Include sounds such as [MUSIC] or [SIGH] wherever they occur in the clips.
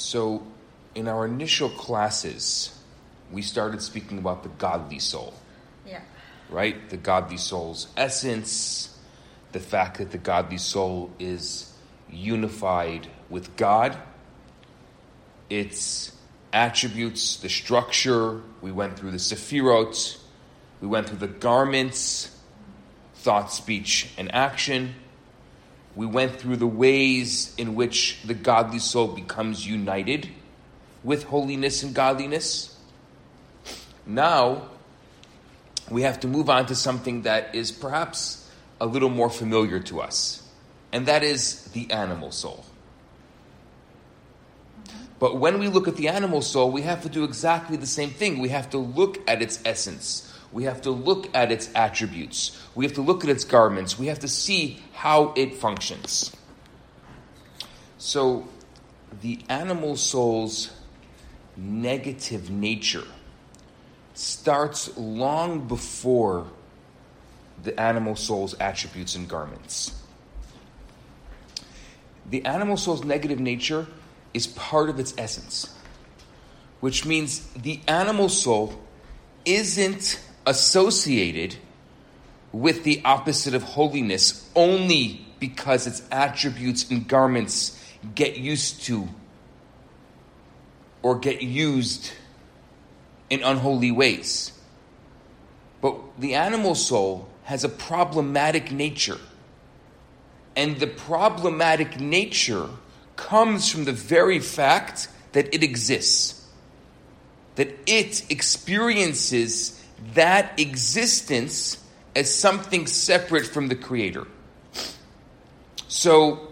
So, in our initial classes, we started speaking about the godly soul, Yeah. right? The godly soul's essence, the fact that the godly soul is unified with God, its attributes, the structure. We went through the sephirot, we went through the garments, thought, speech, and action. We went through the ways in which the godly soul becomes united with holiness and godliness. Now, we have to move on to something that is perhaps a little more familiar to us, and that is the animal soul. But when we look at the animal soul, we have to do exactly the same thing. We have to look at its essence. We have to look at its attributes. We have to look at its garments. We have to see how it functions. So, the animal soul's negative nature starts long before the animal soul's attributes and garments. The animal soul's negative nature is part of its essence, which means the animal soul isn't associated with the opposite of holiness only because its attributes and garments get used to or get used in unholy ways. But the animal soul has a problematic nature. And the problematic nature comes from the very fact that it exists, that it experiences that existence as something separate from the Creator. So,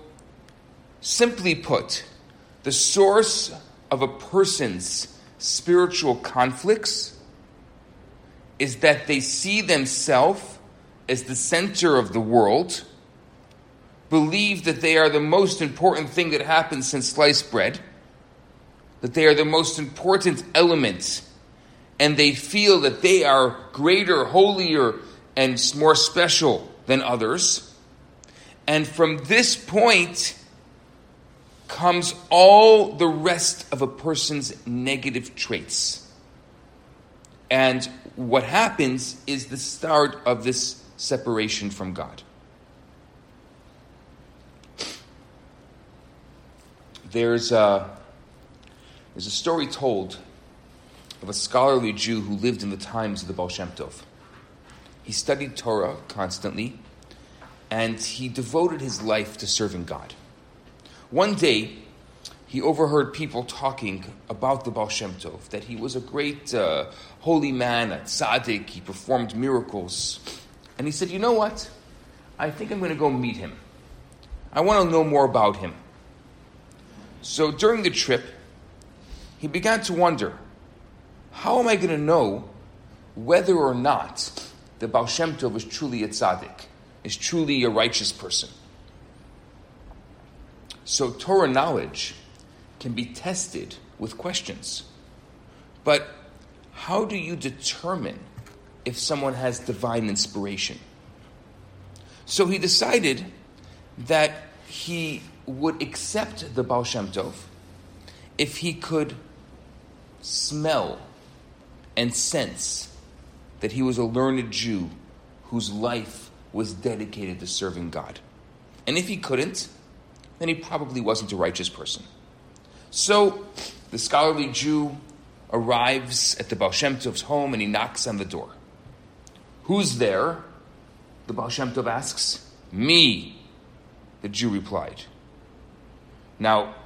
simply put, the source of a person's spiritual conflicts is that they see themselves as the center of the world, believe that they are the most important thing that happened since sliced bread, that they are the most important element, and they feel that they are greater, holier, and more special than others. And from this point, comes all the rest of a person's negative traits. And what happens is the start of this separation from God. There's a, there's a story told of a scholarly Jew who lived in the times of the Baal Shem Tov. He studied Torah constantly, and he devoted his life to serving God. One day, he overheard people talking about the Baal Shem Tov, that he was a great uh, holy man, a tzaddik, he performed miracles. And he said, You know what? I think I'm going to go meet him. I want to know more about him. So during the trip, he began to wonder how am I going to know whether or not the Baal Shem Tov is truly a tzaddik, is truly a righteous person? So Torah knowledge can be tested with questions. But how do you determine if someone has divine inspiration? So he decided that he would accept the Baal Shem Tov if he could smell and sense that he was a learned Jew whose life was dedicated to serving God. And if he couldn't, then he probably wasn't a righteous person. So the scholarly Jew arrives at the Baal Shem Tov's home and he knocks on the door. Who's there? The Baal Shem Tov asks. Me, the Jew replied. Now,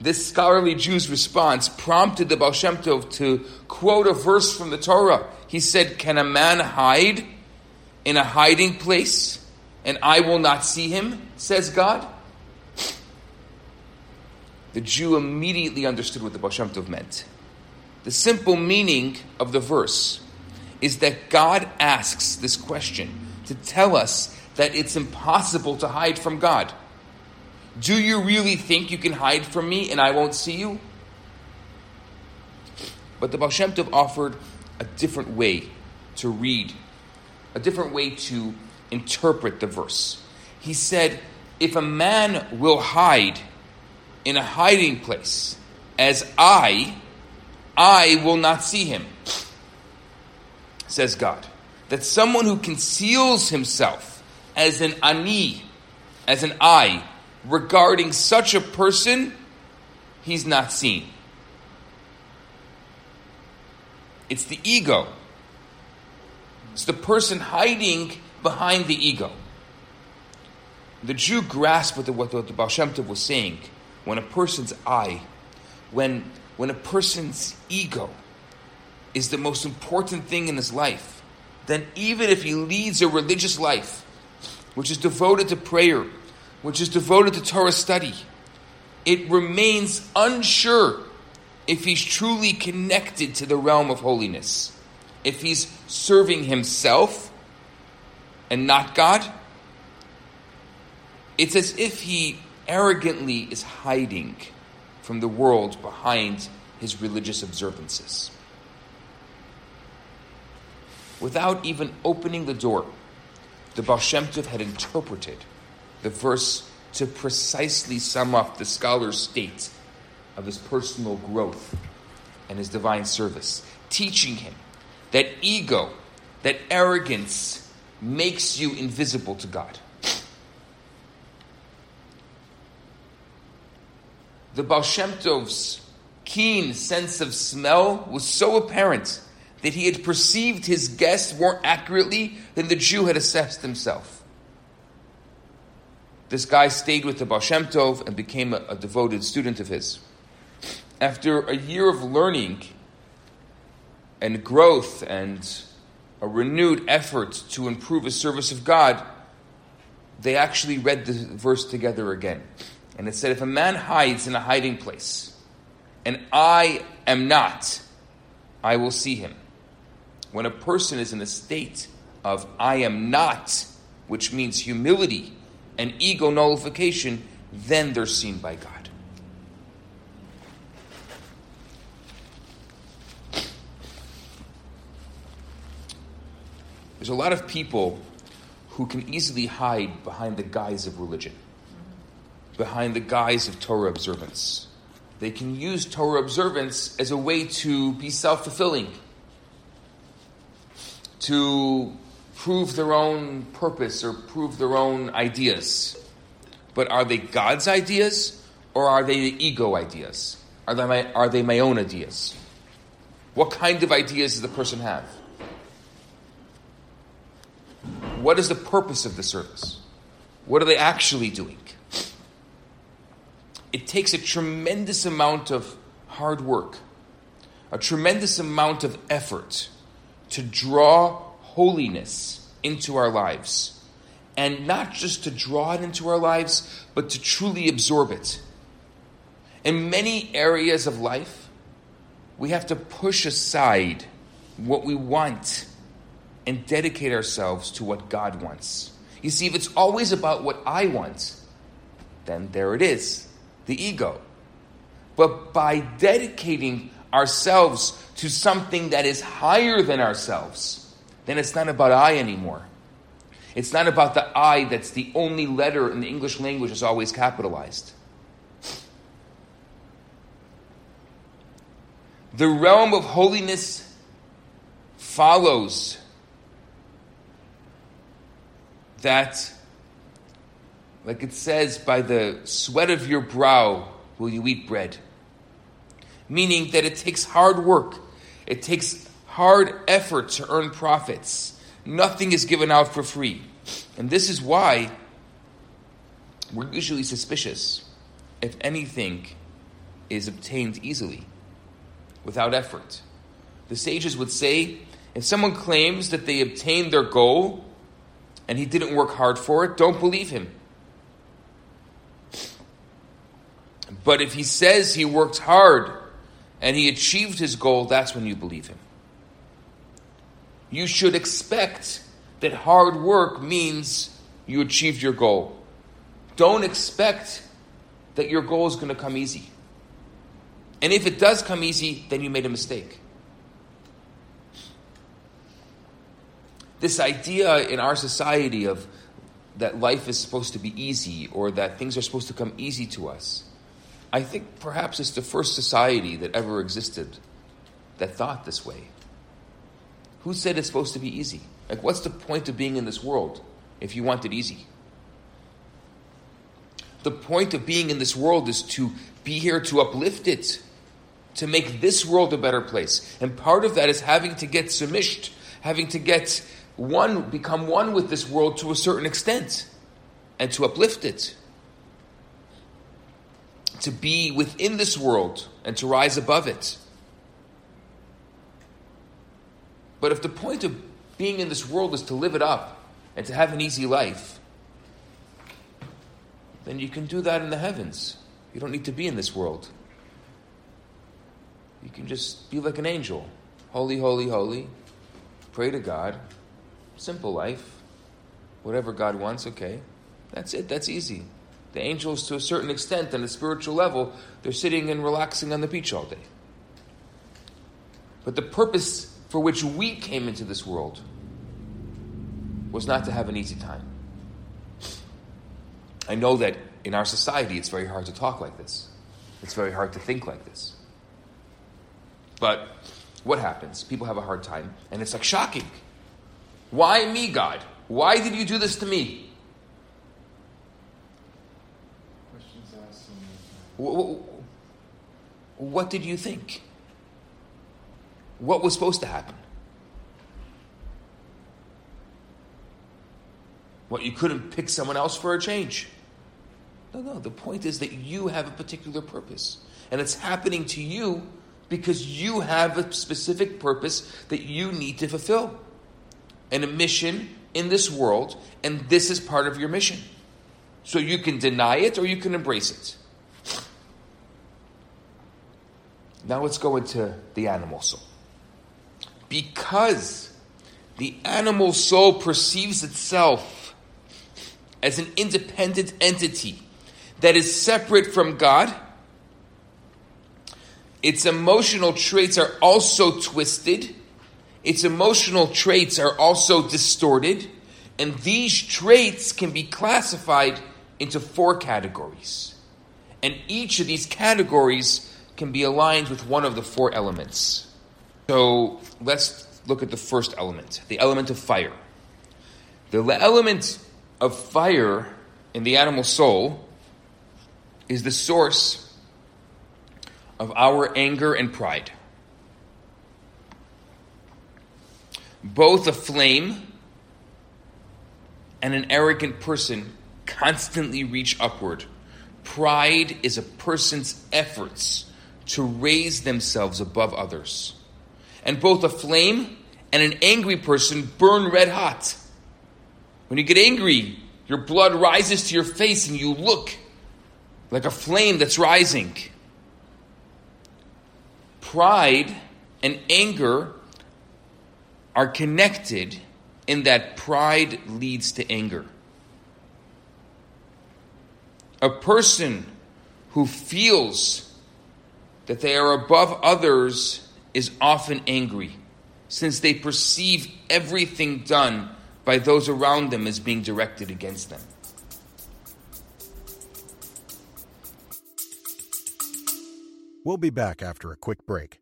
this scholarly Jew's response prompted the Baal Shem Tov to quote a verse from the Torah. He said, Can a man hide in a hiding place and I will not see him? says God. The Jew immediately understood what the Baal Shem Tov meant. The simple meaning of the verse is that God asks this question to tell us that it's impossible to hide from God. Do you really think you can hide from me and I won't see you? But the Baal Shem Tov offered a different way to read, a different way to interpret the verse. He said, If a man will hide in a hiding place, as I, I will not see him, says God. That someone who conceals himself as an ani, as an I, regarding such a person, he's not seen. It's the ego. It's the person hiding behind the ego. The Jew grasped what the, what the Baal Shem Tov was saying. When a person's I, when, when a person's ego is the most important thing in his life, then even if he leads a religious life, which is devoted to prayer, which is devoted to Torah study, it remains unsure if he's truly connected to the realm of holiness, if he's serving himself and not God, it's as if he arrogantly is hiding from the world behind his religious observances. Without even opening the door, the Baal Shem Tov had interpreted the verse to precisely sum up the scholar's state of his personal growth and his divine service, teaching him that ego, that arrogance makes you invisible to God. The Baal Shem Tov's keen sense of smell was so apparent that he had perceived his guest more accurately than the Jew had assessed himself. This guy stayed with the Baal Shem Tov and became a, a devoted student of his after a year of learning and growth and a renewed effort to improve the service of God, they actually read the verse together again. And it said, If a man hides in a hiding place, and I am not, I will see him. When a person is in a state of I am not, which means humility and ego nullification, then they're seen by God. There's a lot of people who can easily hide behind the guise of religion, behind the guise of Torah observance. They can use Torah observance as a way to be self fulfilling, to prove their own purpose or prove their own ideas. But are they God's ideas or are they the ego ideas? Are they my, are they my own ideas? What kind of ideas does the person have? What is the purpose of the service? What are they actually doing? It takes a tremendous amount of hard work, a tremendous amount of effort to draw holiness into our lives. And not just to draw it into our lives, but to truly absorb it. In many areas of life, we have to push aside what we want and dedicate ourselves to what God wants. You see, if it's always about what I want, then there it is the ego. But by dedicating ourselves to something that is higher than ourselves, then it's not about I anymore. It's not about the I that's the only letter in the English language is always capitalized. The realm of holiness follows that, like it says, by the sweat of your brow will you eat bread. Meaning that it takes hard work, it takes hard effort to earn profits. Nothing is given out for free. And this is why we're usually suspicious if anything is obtained easily, without effort. The sages would say if someone claims that they obtained their goal and he didn't work hard for it, don't believe him. But if he says he worked hard and he achieved his goal, that's when you believe him. You should expect that hard work means you achieved your goal. Don't expect that your goal is going to come easy. And if it does come easy, then you made a mistake. this idea in our society of that life is supposed to be easy or that things are supposed to come easy to us. I think perhaps it's the first society that ever existed that thought this way. Who said it's supposed to be easy? Like, what's the point of being in this world if you want it easy? The point of being in this world is to be here to uplift it, to make this world a better place. And part of that is having to get submished, having to get one, become one with this world to a certain extent, and to uplift it. To be within this world and to rise above it. But if the point of being in this world is to live it up and to have an easy life, then you can do that in the heavens. You don't need to be in this world. You can just be like an angel. Holy, holy, holy. Pray to God. Simple life. Whatever God wants, okay. That's it. That's easy. The angels, to a certain extent, on a spiritual level, they're sitting and relaxing on the beach all day. But the purpose for which we came into this world was not to have an easy time. I know that in our society it's very hard to talk like this. It's very hard to think like this. But what happens? People have a hard time, and it's like shocking. Why me, God? Why did you do this to me? Questions asked. What did you think? What was supposed to happen? What, you couldn't pick someone else for a change? No, no. The point is that you have a particular purpose. And it's happening to you because you have a specific purpose that you need to fulfill. And a mission in this world, and this is part of your mission. So you can deny it or you can embrace it. Now let's go into the animal soul. Because the animal soul perceives itself as an independent entity that is separate from God, its emotional traits are also twisted, its emotional traits are also distorted, and these traits can be classified into four categories. And each of these categories can be aligned with one of the four elements. So let's look at the first element the element of fire. The element of fire in the animal soul is the source of our anger and pride. Both a flame and an arrogant person constantly reach upward. Pride is a person's efforts to raise themselves above others. And both a flame and an angry person burn red hot. When you get angry, your blood rises to your face and you look like a flame that's rising. Pride and anger are connected in that pride leads to anger. A person who feels that they are above others is often angry, since they perceive everything done by those around them as being directed against them. We'll be back after a quick break.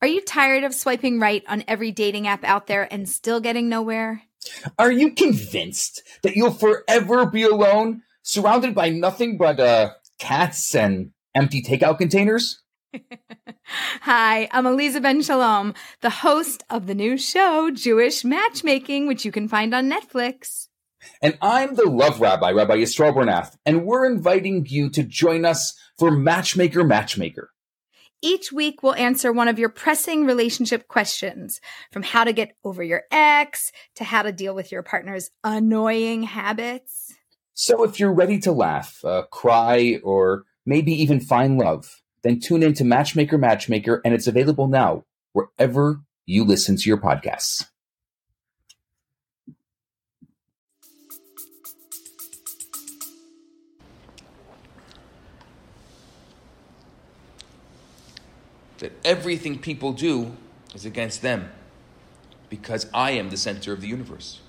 Are you tired of swiping right on every dating app out there and still getting nowhere? Are you convinced that you'll forever be alone, surrounded by nothing but uh, cats and empty takeout containers? [LAUGHS] Hi, I'm Aliza Ben Shalom, the host of the new show, Jewish Matchmaking, which you can find on Netflix. And I'm the love rabbi, Rabbi Yisrael Bernath, and we're inviting you to join us for Matchmaker Matchmaker. Each week, we'll answer one of your pressing relationship questions from how to get over your ex to how to deal with your partner's annoying habits. So if you're ready to laugh, uh, cry, or maybe even find love, then tune in to Matchmaker Matchmaker, and it's available now wherever you listen to your podcasts. that everything people do is against them because I am the center of the universe.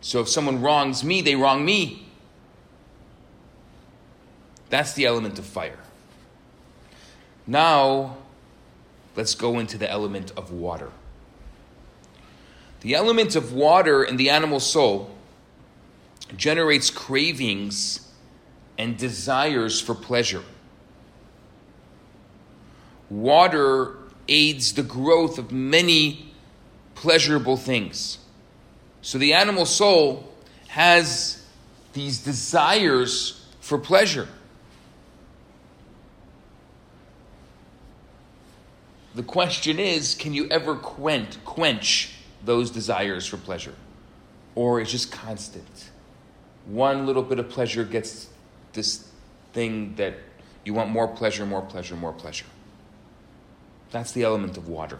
So if someone wrongs me, they wrong me. That's the element of fire. Now, let's go into the element of water. The element of water in the animal soul generates cravings and desires for pleasure. Water aids the growth of many pleasurable things. So the animal soul has these desires for pleasure. The question is can you ever quench, quench those desires for pleasure? Or it's just constant? One little bit of pleasure gets this thing that you want more pleasure, more pleasure, more pleasure. That's the element of water.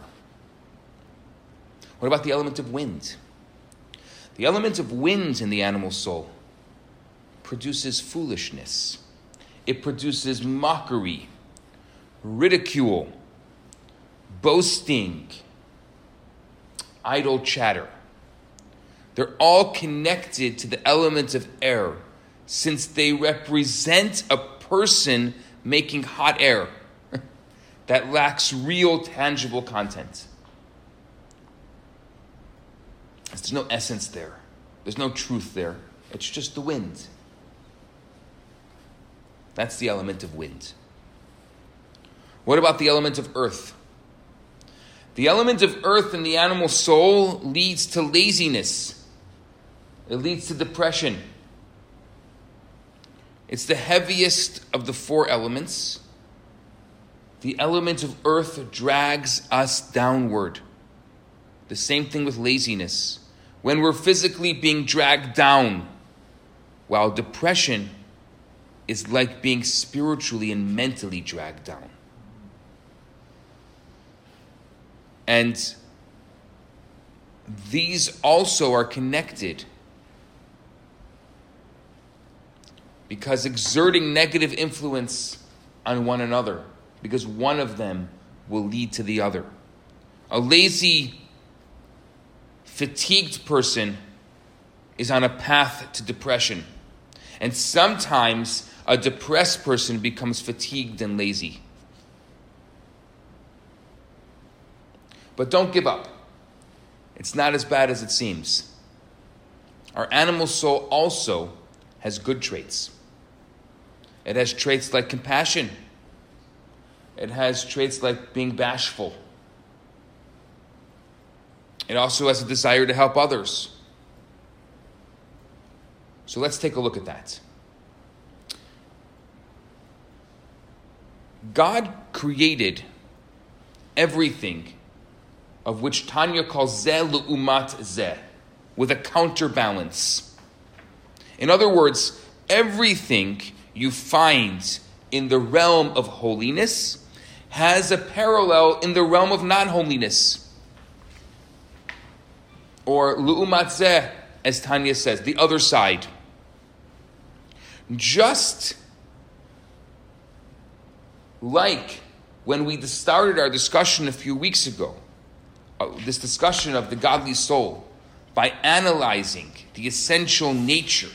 What about the element of wind? The element of wind in the animal soul produces foolishness, it produces mockery, ridicule, boasting, idle chatter. They're all connected to the element of air since they represent a person making hot air [LAUGHS] that lacks real tangible content. There's no essence there. There's no truth there. It's just the wind. That's the element of wind. What about the element of earth? The element of earth in the animal soul leads to laziness. It leads to depression. It's the heaviest of the four elements. The element of earth drags us downward. The same thing with laziness. When we're physically being dragged down, while depression is like being spiritually and mentally dragged down. And these also are connected because exerting negative influence on one another, because one of them will lead to the other. A lazy fatigued person is on a path to depression. And sometimes a depressed person becomes fatigued and lazy. But don't give up. It's not as bad as it seems. Our animal soul also has good traits. It has traits like compassion. It has traits like being bashful. It also has a desire to help others. So let's take a look at that. God created everything of which Tanya calls ze umat ze, with a counterbalance. In other words, everything you find in the realm of holiness has a parallel in the realm of non holiness or lu'umat ze, as Tanya says, the other side. Just like when we started our discussion a few weeks ago, uh, this discussion of the godly soul, by analyzing the essential nature,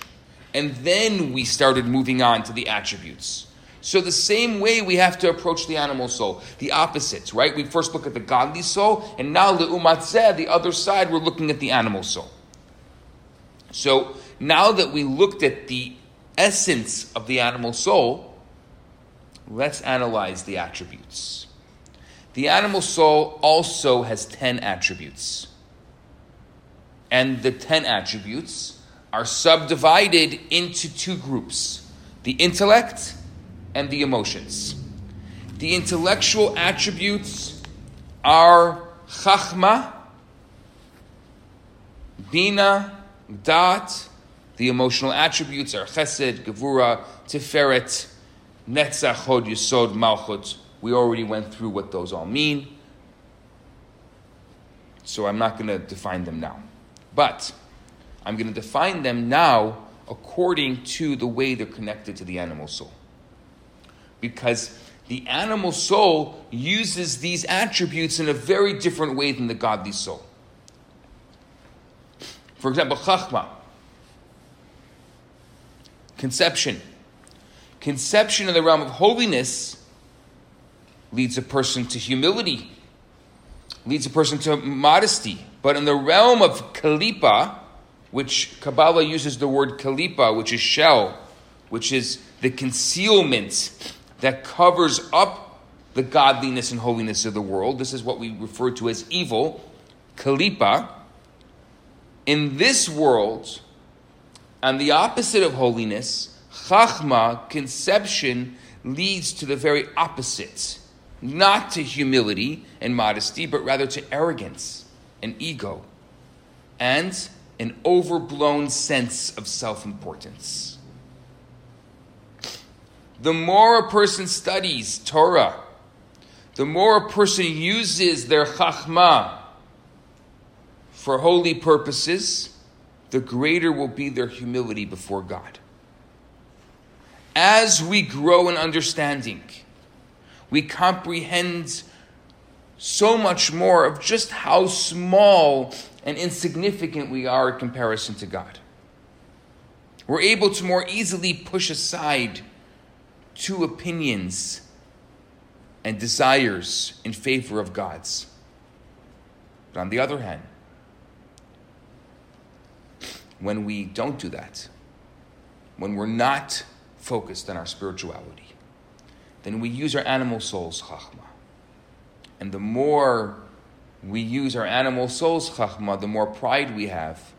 and then we started moving on to the attributes. So the same way we have to approach the animal soul, the opposites, right? We first look at the godly soul, and now the umatzeh, the other side, we're looking at the animal soul. So now that we looked at the essence of the animal soul, let's analyze the attributes. The animal soul also has 10 attributes. And the 10 attributes are subdivided into two groups the intellect and the emotions. The intellectual attributes are chachma, bina, dat. The emotional attributes are chesed, gevura, tiferet, netzach, hod, yisod, malchut. We already went through what those all mean. So I'm not going to define them now. But I'm going to define them now according to the way they're connected to the animal soul because the animal soul uses these attributes in a very different way than the godly soul. For example, chachma, conception. conception in the realm of holiness leads a person to humility, leads a person to modesty. But in the realm of kalipa, which Kabbalah uses the word kalipa, which is shell, which is the concealment that covers up the godliness and holiness of the world. This is what we refer to as evil, kalipa. In this world, and the opposite of holiness, chachma, conception, leads to the very opposite. Not to humility and modesty, but rather to arrogance and ego and an overblown sense of self importance. The more a person studies Torah, the more a person uses their chachma for holy purposes, the greater will be their humility before God. As we grow in understanding, we comprehend so much more of just how small and insignificant we are in comparison to God. We're able to more easily push aside two opinions and desires in favor of God's. But on the other hand, when we don't do that, when we're not focused on our spirituality, then we use our animal soul's chachma. And the more we use our animal soul's chachma, the more pride we have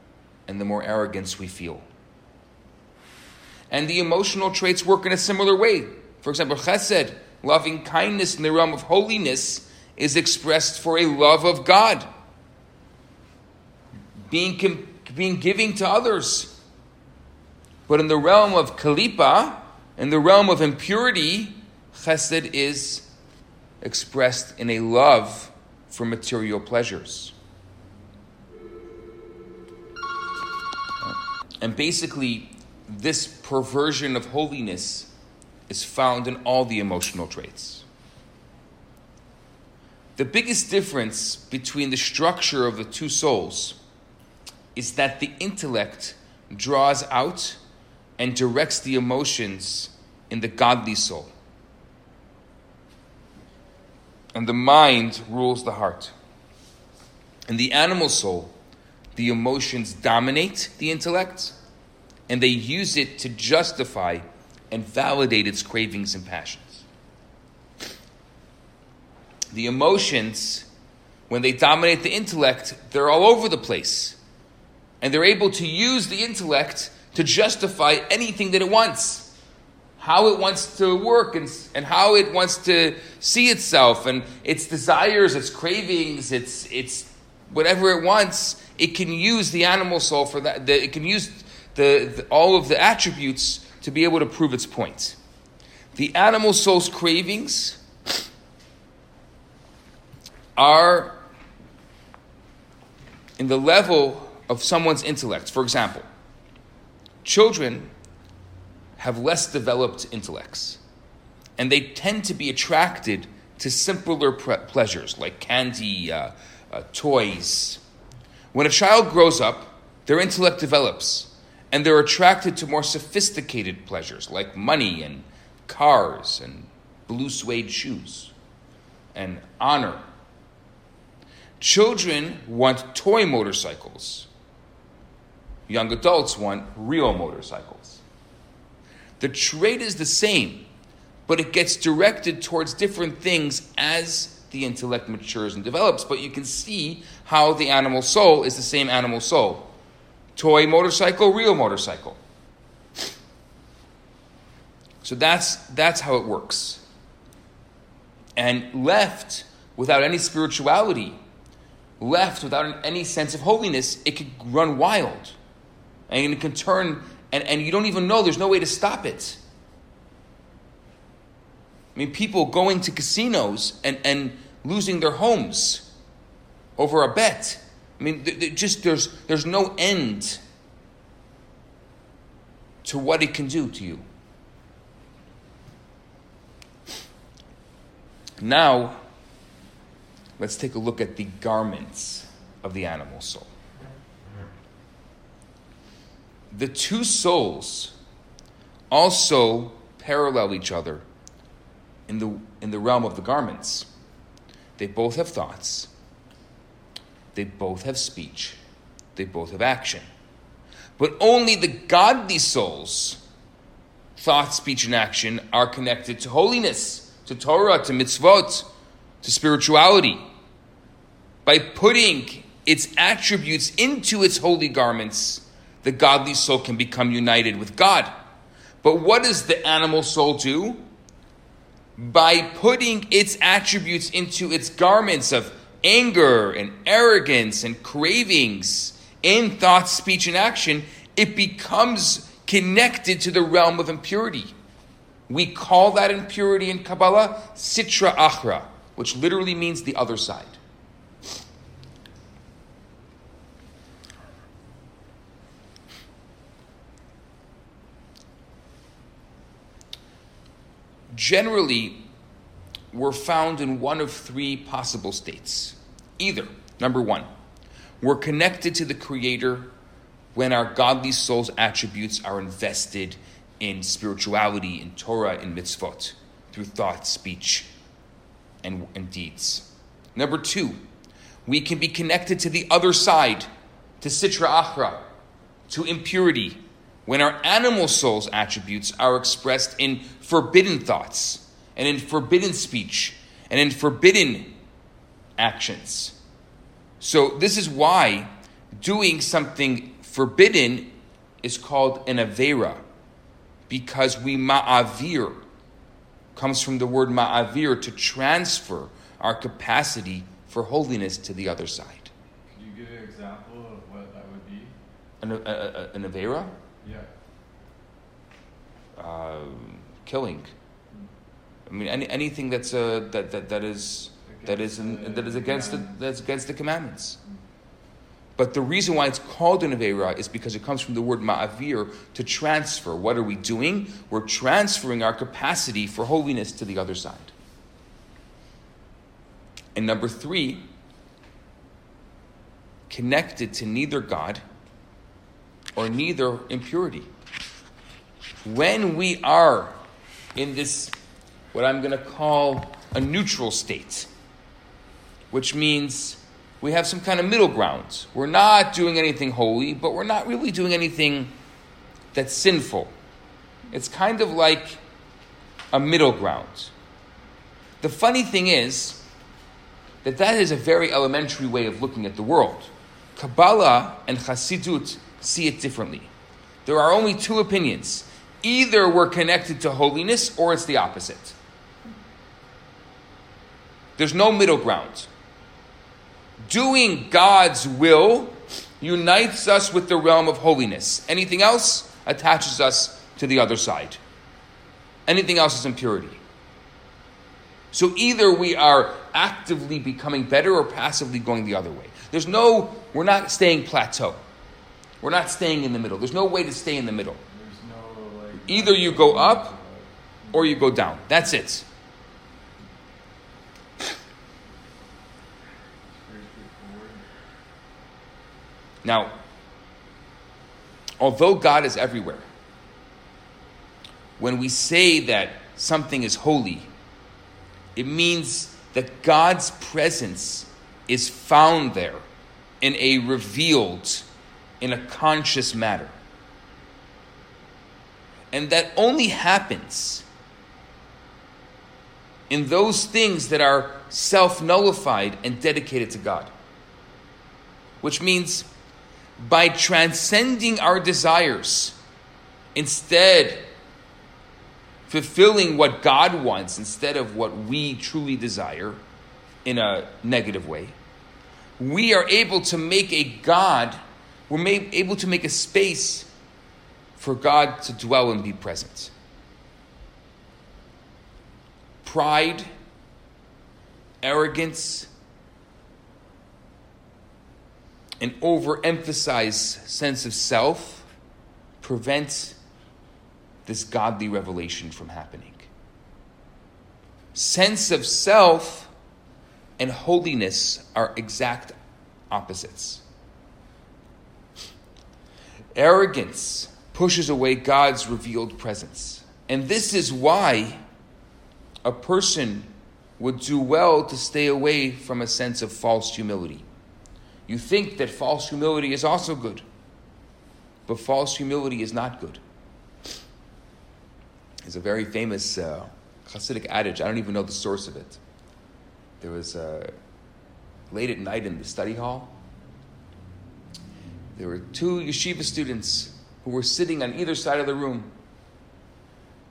and the more arrogance we feel. And the emotional traits work in a similar way. For example, chesed, loving kindness in the realm of holiness, is expressed for a love of God. Being being giving to others. But in the realm of kalipa, in the realm of impurity, chesed is expressed in a love for material pleasures. And basically, this perversion of holiness is found in all the emotional traits. The biggest difference between the structure of the two souls is that the intellect draws out and directs the emotions in the godly soul. And the mind rules the heart. In the animal soul, the emotions dominate the intellect and they use it to justify and validate its cravings and passions. The emotions, when they dominate the intellect, they're all over the place and they're able to use the intellect to justify anything that it wants. How it wants to work and, and how it wants to see itself and its desires, its cravings, its, its whatever it wants, it can use the animal soul for that. The, it can use the, the, all of the attributes to be able to prove its point. The animal soul's cravings are in the level of someone's intellect. For example, children have less developed intellects, and they tend to be attracted to simpler pre- pleasures like candy, uh, uh, toys. When a child grows up, their intellect develops, and they're attracted to more sophisticated pleasures like money and cars and blue suede shoes and honor. Children want toy motorcycles Young adults want real motorcycles. The trait is the same, but it gets directed towards different things as the intellect matures and develops. But you can see how the animal soul is the same animal soul toy motorcycle, real motorcycle. So that's, that's how it works. And left without any spirituality, left without any sense of holiness, it could run wild and it can turn, and, and you don't even know, there's no way to stop it. I mean, people going to casinos and, and losing their homes over a bet. I mean, just there's, there's no end to what it can do to you. Now, let's take a look at the garments of the animal soul the two souls also parallel each other in the, in the realm of the garments. They both have thoughts, they both have speech, they both have action. But only the godly souls, thought, speech, and action, are connected to holiness, to Torah, to mitzvot, to spirituality. By putting its attributes into its holy garments, the godly soul can become united with God. But what does the animal soul do? By putting its attributes into its garments of anger and arrogance and cravings in thought, speech, and action, it becomes connected to the realm of impurity. We call that impurity in Kabbalah Sitra Achra, which literally means the other side. Generally were found in one of three possible states. Either, number one, we're connected to the Creator when our godly soul's attributes are invested in spirituality, in Torah, in mitzvot, through thought, speech, and, and deeds. Number two, we can be connected to the other side, to Sitra Achra, to impurity, when our animal soul's attributes are expressed in forbidden thoughts and in forbidden speech and in forbidden actions. So, this is why doing something forbidden is called an avera, because we ma'avir comes from the word ma'avir to transfer our capacity for holiness to the other side. Could you give an example of what that would be? An, a, a, an avera? Yeah. uh, killing. I mean, any, anything that's uh, that, that that is that is in, that is against the, that's against the commandments. But the reason why it's called an avera is because it comes from the word ma'avir to transfer. What are we doing? We're transferring our capacity for holiness to the other side. And number three, connected to neither God or neither impurity when we are in this, what I'm going to call a neutral state, which means we have some kind of middle ground. We're not doing anything holy, but we're not really doing anything that's sinful. It's kind of like a middle ground. The funny thing is that that is a very elementary way of looking at the world. Kabbalah and Hasidut see it differently. There are only two opinions Either we're connected to holiness or it's the opposite. There's no middle ground. Doing God's will unites us with the realm of holiness. Anything else attaches us to the other side. Anything else is impurity. So either we are actively becoming better or passively going the other way. There's no, we're not staying plateau. We're not staying in the middle. There's no way to stay in the middle. Either you go up or you go down. That's it. Now, although God is everywhere, when we say that something is holy, it means that God's presence is found there in a revealed, in a conscious matter. And that only happens in those things that are self nullified and dedicated to God. Which means by transcending our desires, instead fulfilling what God wants instead of what we truly desire in a negative way, we are able to make a God, we're able to make a space for God to dwell and be present. Pride, arrogance, an overemphasized sense of self prevents this godly revelation from happening. Sense of self and holiness are exact opposites. Arrogance pushes away God's revealed presence. And this is why a person would do well to stay away from a sense of false humility. You think that false humility is also good, but false humility is not good. There's a very famous uh, Hasidic adage, I don't even know the source of it. There was uh, late at night in the study hall, there were two yeshiva students who were sitting on either side of the room,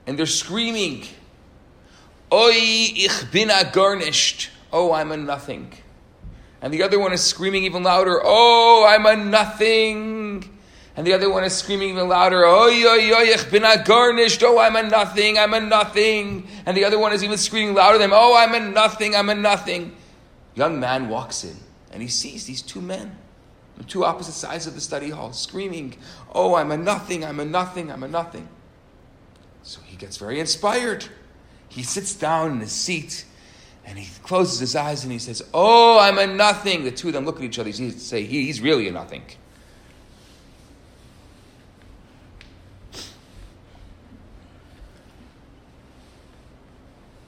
and they're screaming, Oi, ich bin a garnisht. Oh, I'm a nothing. And the other one is screaming even louder, Oh, I'm a nothing. And the other one is screaming even louder, Oh, yo, yo, ich bin a garnisht. Oh, I'm a nothing. I'm a nothing. And the other one is even screaming louder than, Oh, I'm a nothing. I'm a nothing. Young man walks in and he sees these two men two opposite sides of the study hall screaming, Oh, I'm a nothing. I'm a nothing. I'm a nothing. So he gets very inspired. He sits down in his seat and he closes his eyes and he says, Oh, I'm a nothing. The two of them look at each other. He say, He's really a nothing.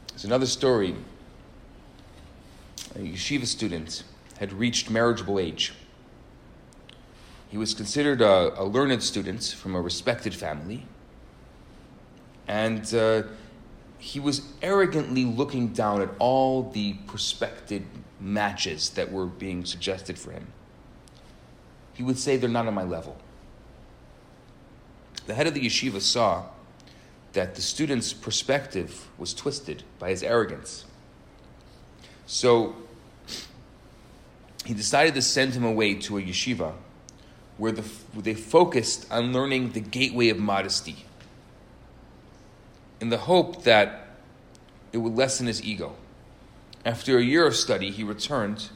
There's another story. A yeshiva student had reached marriageable age. He was considered a, a learned student from a respected family. And uh, he was arrogantly looking down at all the prospective matches that were being suggested for him. He would say, They're not on my level. The head of the yeshiva saw that the student's perspective was twisted by his arrogance. So he decided to send him away to a yeshiva where, the, where they focused on learning the gateway of modesty in the hope that it would lessen his ego. After a year of study, he returned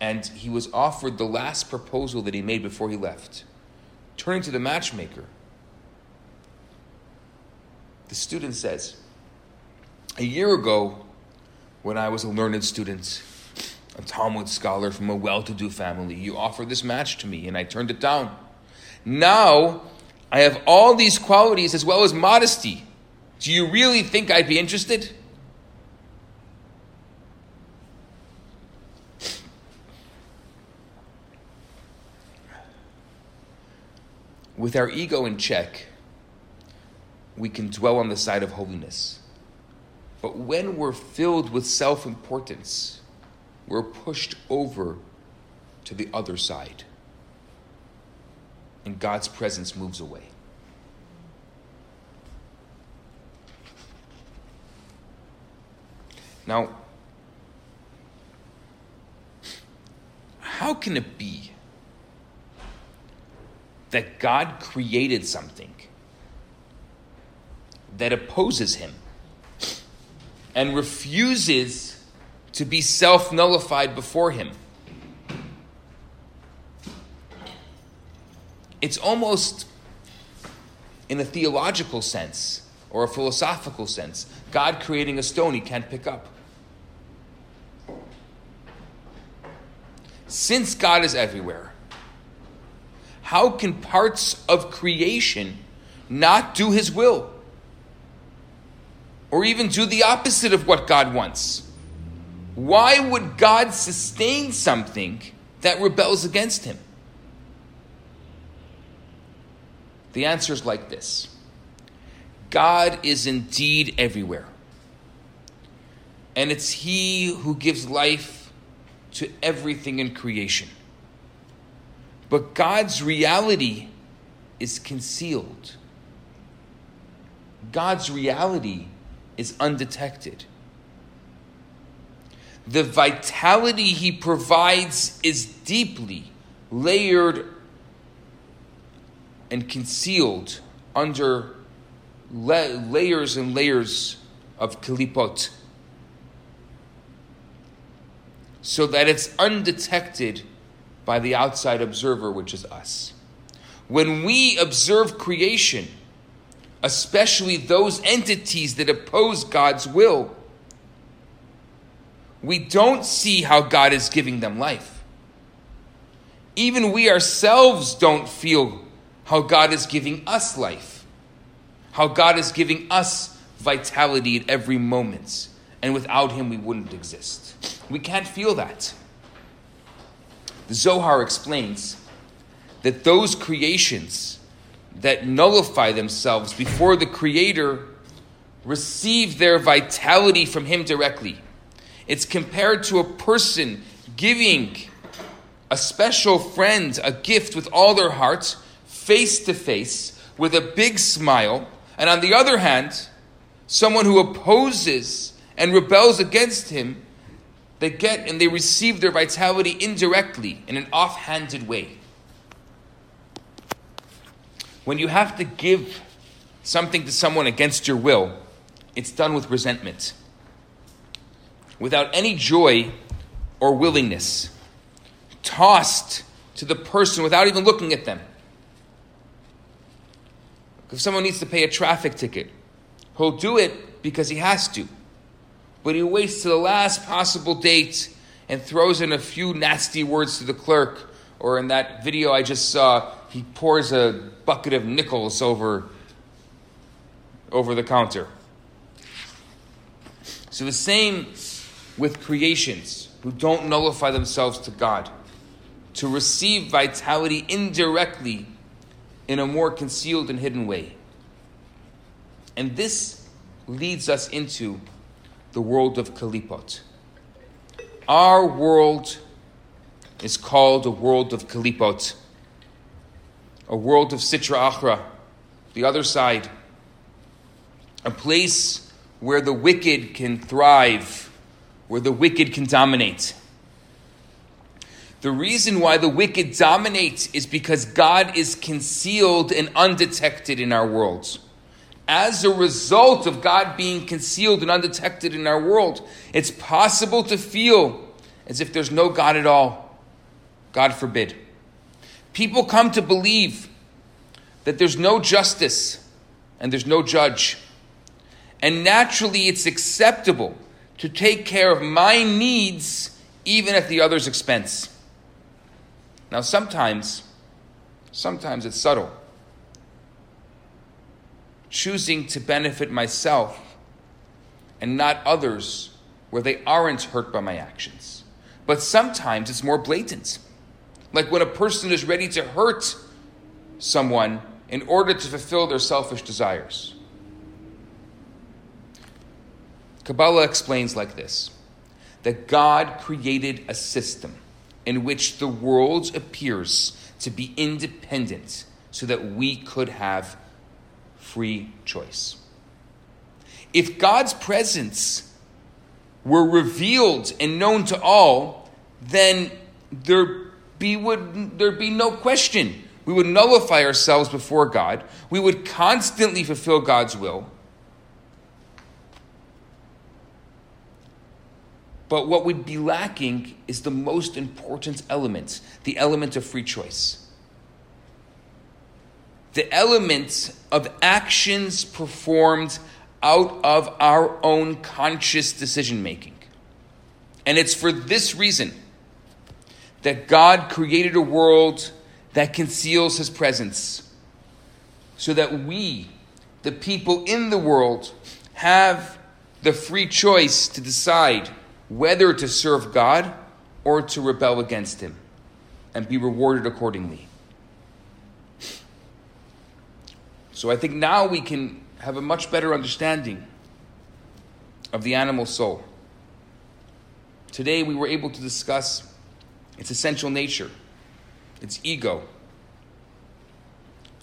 and he was offered the last proposal that he made before he left. Turning to the matchmaker, the student says, A year ago, when I was a learned student, a Talmud scholar from a well to do family, you offered this match to me and I turned it down. Now, I have all these qualities as well as modesty. Do you really think I'd be interested? With our ego in check, we can dwell on the side of holiness. But when we're filled with self importance, we're pushed over to the other side. And God's presence moves away. Now, how can it be that God created something that opposes him and refuses to be self nullified before him? It's almost in a theological sense or a philosophical sense. God creating a stone he can't pick up. Since God is everywhere, how can parts of creation not do his will? Or even do the opposite of what God wants? Why would God sustain something that rebels against him? The answer is like this God is indeed everywhere. And it's He who gives life to everything in creation. But God's reality is concealed. God's reality is undetected. The vitality he provides is deeply layered and concealed under la- layers and layers of kalipot so that it's undetected by the outside observer, which is us. When we observe creation, especially those entities that oppose God's will, we don't see how God is giving them life. Even we ourselves don't feel how God is giving us life. how God is giving us vitality at every moment, and without Him we wouldn't exist. We can't feel that. The Zohar explains that those creations that nullify themselves before the Creator receive their vitality from Him directly. It's compared to a person giving a special friend a gift with all their heart, face to face, with a big smile, and on the other hand, someone who opposes and rebels against him, they get and they receive their vitality indirectly in an offhanded way. When you have to give something to someone against your will, it's done with resentment, without any joy or willingness, tossed to the person without even looking at them. If someone needs to pay a traffic ticket, he'll do it because he has to. But he waits to the last possible date and throws in a few nasty words to the clerk. Or in that video I just saw, he pours a bucket of nickels over, over the counter. So the same with creations who don't nullify themselves to God. To receive vitality indirectly in a more concealed and hidden way. And this leads us into the world of Kalipot. Our world is called a world of Kalipot, a world of Sitra Achra, the other side, a place where the wicked can thrive, where the wicked can dominate. The reason why the wicked dominate is because God is concealed and undetected in our world. As a result of God being concealed and undetected in our world, it's possible to feel as if there's no God at all. God forbid. People come to believe that there's no justice and there's no judge. And naturally, it's acceptable to take care of my needs even at the other's expense. Now, sometimes, sometimes it's subtle. Choosing to benefit myself and not others where they aren't hurt by my actions. But sometimes it's more blatant. Like when a person is ready to hurt someone in order to fulfill their selfish desires. Kabbalah explains like this that God created a system in which the world appears to be independent so that we could have free choice. If God's presence were revealed and known to all, then there be, would there be no question. We would nullify ourselves before God. We would constantly fulfill God's will. But what would be lacking is the most important element the element of free choice. The element of actions performed out of our own conscious decision making. And it's for this reason that God created a world that conceals his presence so that we, the people in the world, have the free choice to decide whether to serve God or to rebel against Him and be rewarded accordingly. So I think now we can have a much better understanding of the animal soul. Today we were able to discuss its essential nature, its ego,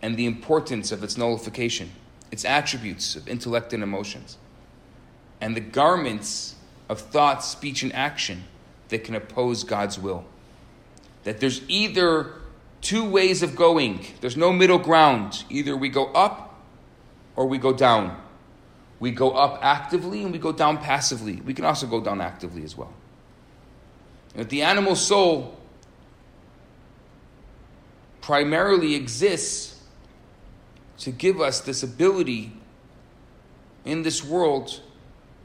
and the importance of its nullification, its attributes of intellect and emotions, and the garments of thought, speech, and action that can oppose God's will. That there's either two ways of going, there's no middle ground. Either we go up or we go down. We go up actively and we go down passively. We can also go down actively as well. And the animal soul primarily exists to give us this ability in this world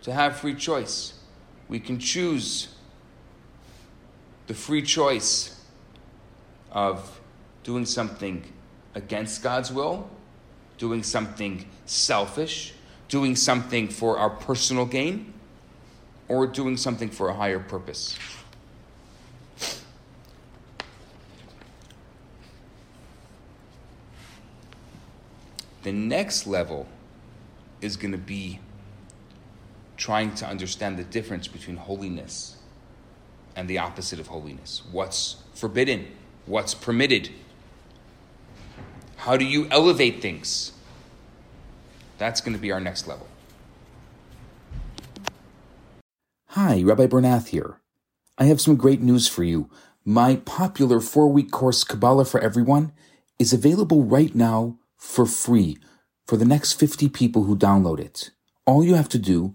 to have free choice we can choose the free choice of doing something against God's will, doing something selfish, doing something for our personal gain, or doing something for a higher purpose. The next level is going to be trying to understand the difference between holiness and the opposite of holiness. What's forbidden? What's permitted? How do you elevate things? That's going to be our next level. Hi, Rabbi Bernath here. I have some great news for you. My popular four week course, Kabbalah for Everyone, is available right now for free for the next 50 people who download it. All you have to do